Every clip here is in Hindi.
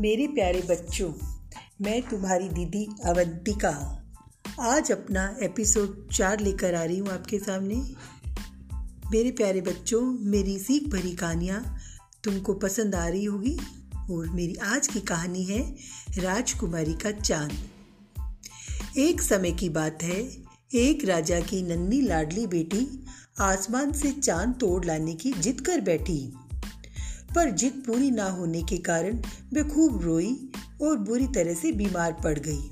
मेरे प्यारे बच्चों, मैं तुम्हारी दीदी अवंतिका। आज अपना एपिसोड चार लेकर आ रही हूँ आपके सामने। मेरे प्यारे बच्चों, मेरी सीख भरी कहानियाँ तुमको पसंद आ रही होगी और मेरी आज की कहानी है राजकुमारी का चाँद। एक समय की बात है, एक राजा की नन्ही लाडली बेटी आसमान से चाँद तोड़ लाने की जिद कर बैठी। पर जिद पूरी ना होने के कारण वे खूब रोई और बुरी तरह से बीमार पड़ गई।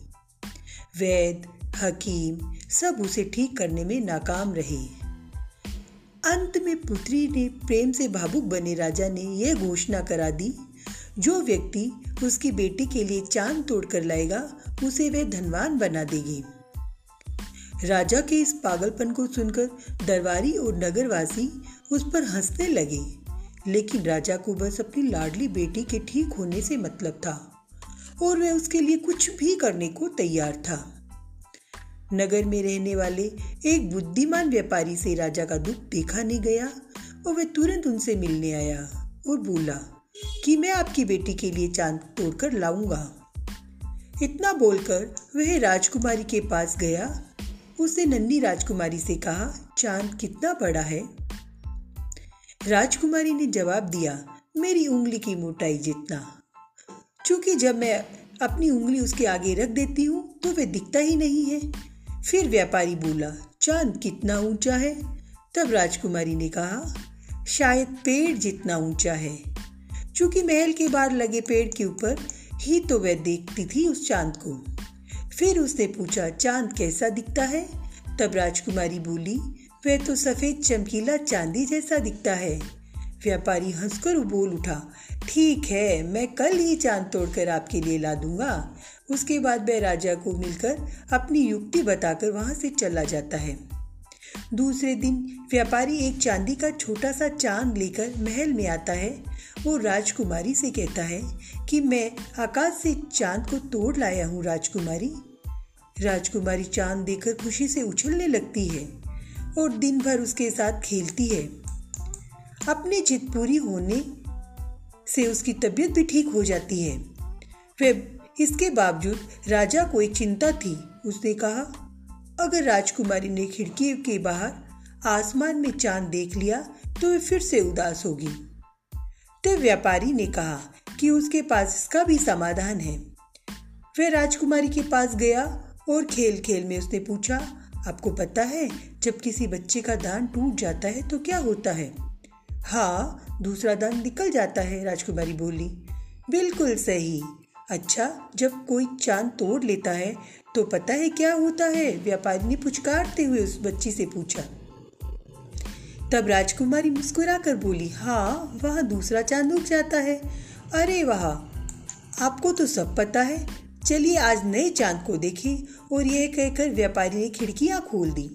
वैद, हकीम सब उसे ठीक करने में नाकाम रहे। अंत में पुत्री ने प्रेम से भावुक बने राजा ने यह घोषणा करा दी, जो व्यक्ति उसकी बेटी के लिए चाँद तोड़ कर लाएगा, उसे वह धनवान बना देगी। राजा के इस पागलपन को सुनकर दरबारी और नगरवासी उस पर हंसने लगे। लेकिन राजा को बस अपनी लाडली बेटी के ठीक होने से मतलब था और वह उसके लिए कुछ भी करने को तैयार था। नगर में रहने वाले एक बुद्धिमान व्यापारी से राजा का दुख देखा नहीं गया और वह तुरंत उनसे मिलने आया और बोला कि मैं आपकी बेटी के लिए चाँद तोड़कर लाऊँगा। इतना बोलकर वह राजकुमारी के पास गया। उसने नन्ही राजकुमारी से कहा, चाँद कितना बड़ा है? राजकुमारी ने जवाब दिया, मेरी उंगली की मोटाई जितना। क्योंकि जब मैं अपनी उंगली उसके आगे रख देती हूँ तो वह दिखता ही नहीं है। फिर व्यापारी बोला, चाँद कितना ऊँचा है? तब राजकुमारी ने कहा, शायद पेड़ जितना ऊँचा है। क्योंकि महल के बाहर लगे पेड़ के ऊपर ही तो वह देखती थी उस चाँद को। फिर उसने पूछा, चाँद कैसा दिखता है? तब राजकुमारी बोली वह तो सफ़ेद चमकीला चांदी जैसा दिखता है। व्यापारी हंसकर बोल उठा, ठीक है, मैं कल ही चाँद तोड़कर आपके लिए ला दूँगा। उसके बाद वह राजा को मिलकर अपनी युक्ति बताकर वहाँ से चला जाता है। दूसरे दिन व्यापारी एक चांदी का छोटा सा चाँद लेकर महल में आता है। वो राजकुमारी से कहता है कि, मैं आकाश से चाँद को तोड़ लाया हूँ राजकुमारी। राजकुमारी चाँद देखकर खुशी से उछलने लगती है। और दिन भर उसके साथ खेलती है। अपनी जिद पूरी होने से उसकी तबीयत भी ठीक हो जाती है। वह इसके बावजूद राजा को एक चिंता थी। उसने कहा, अगर राजकुमारी ने खिड़की के बाहर आसमान में चाँद देख लिया तो वह फिर से उदास होगी। तो व्यापारी ने कहा कि उसके पास इसका भी समाधान है। वह राजकुमारी के पास गया और खेल खेल में उसने पूछा आपको पता है, जब किसी बच्चे का दान टूट जाता है तो क्या होता है? हाँ दूसरा दान निकल जाता है, राजकुमारी बोली। बिल्कुल सही। अच्छा जब कोई चाँद तोड़ लेता है तो पता है क्या होता है? व्यापारी ने पुचकारते हुए उस बच्ची से पूछा। तब राजकुमारी मुस्कुरा कर बोली हाँ वहाँ दूसरा चाँद उग जाता है। अरे वाह! आपको तो सब पता है। चलिए आज नए चाँद को देखें और यह कहकर व्यापारी ने खिड़कियाँ खोल दी।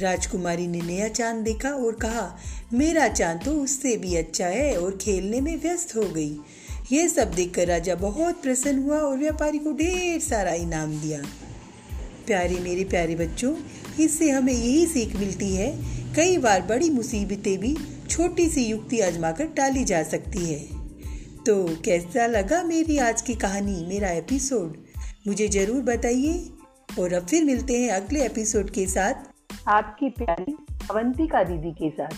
राजकुमारी ने नया चाँद देखा और कहा, मेरा चाँद तो उससे भी अच्छा है और खेलने में व्यस्त हो गई। यह सब देखकर राजा बहुत प्रसन्न हुआ और व्यापारी को ढेर सारा इनाम दिया। प्यारे मेरे प्यारे बच्चों, इससे हमें यही सीख मिलती है, कई बार बड़ी मुसीबतें भी छोटी सी युक्ति आजमाकर टाली जा सकती है। तो कैसा लगा मेरी आज की कहानी, मेरा एपिसोड मुझे ज़रूर बताइए। और अब फिर मिलते हैं अगले एपिसोड के साथ। आपकी प्यारी अवंतिका दीदी के साथ।